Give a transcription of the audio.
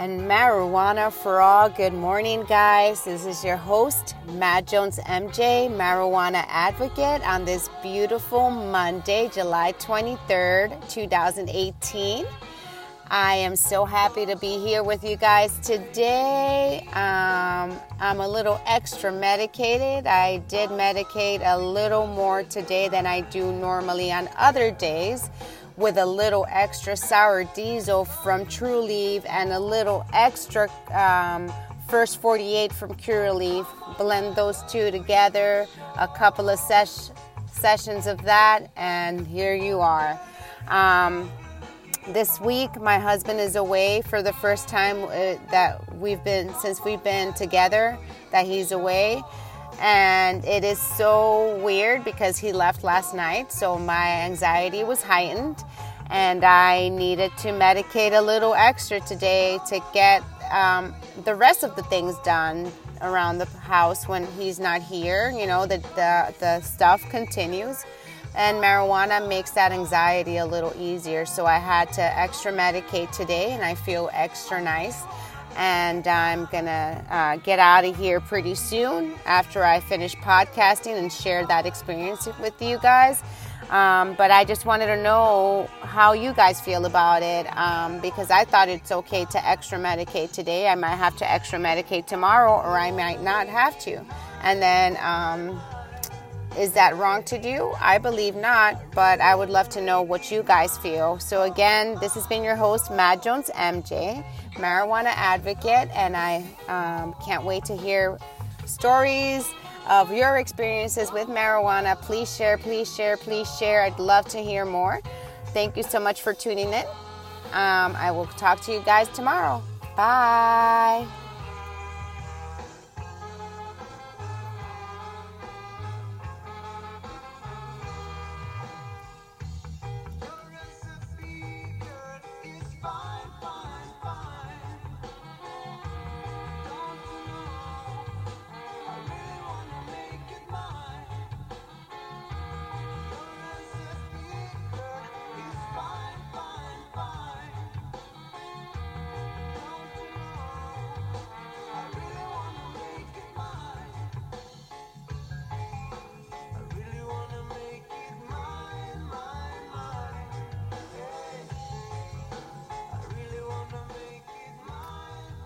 and marijuana for all. Good morning, guys. This is your host, Matt Jones MJ, marijuana advocate, on this beautiful Monday, July 23rd, 2018. I am so happy to be here with you guys today. Um, I'm a little extra medicated. I did medicate a little more today than I do normally on other days with a little extra sour diesel from True Leaf and a little extra um, First 48 from Curaleaf. Blend those two together, a couple of ses- sessions of that, and here you are. Um, this week, my husband is away for the first time uh, that we've been since we've been together. That he's away, and it is so weird because he left last night, so my anxiety was heightened, and I needed to medicate a little extra today to get um, the rest of the things done around the house when he's not here. You know, the the, the stuff continues. And marijuana makes that anxiety a little easier. So I had to extra medicate today, and I feel extra nice and I'm gonna uh, get out of here pretty soon after I finish podcasting and share that experience with you guys. Um, but I just wanted to know how you guys feel about it um, because I thought it's okay to extra medicate today. I might have to extra medicate tomorrow, or I might not have to. And then, um, is that wrong to do? I believe not, but I would love to know what you guys feel. So, again, this has been your host, Matt Jones MJ marijuana advocate, and I um, can't wait to hear stories of your experiences with marijuana. Please share, please share, please share. I'd love to hear more. Thank you so much for tuning in. Um, I will talk to you guys tomorrow. Bye.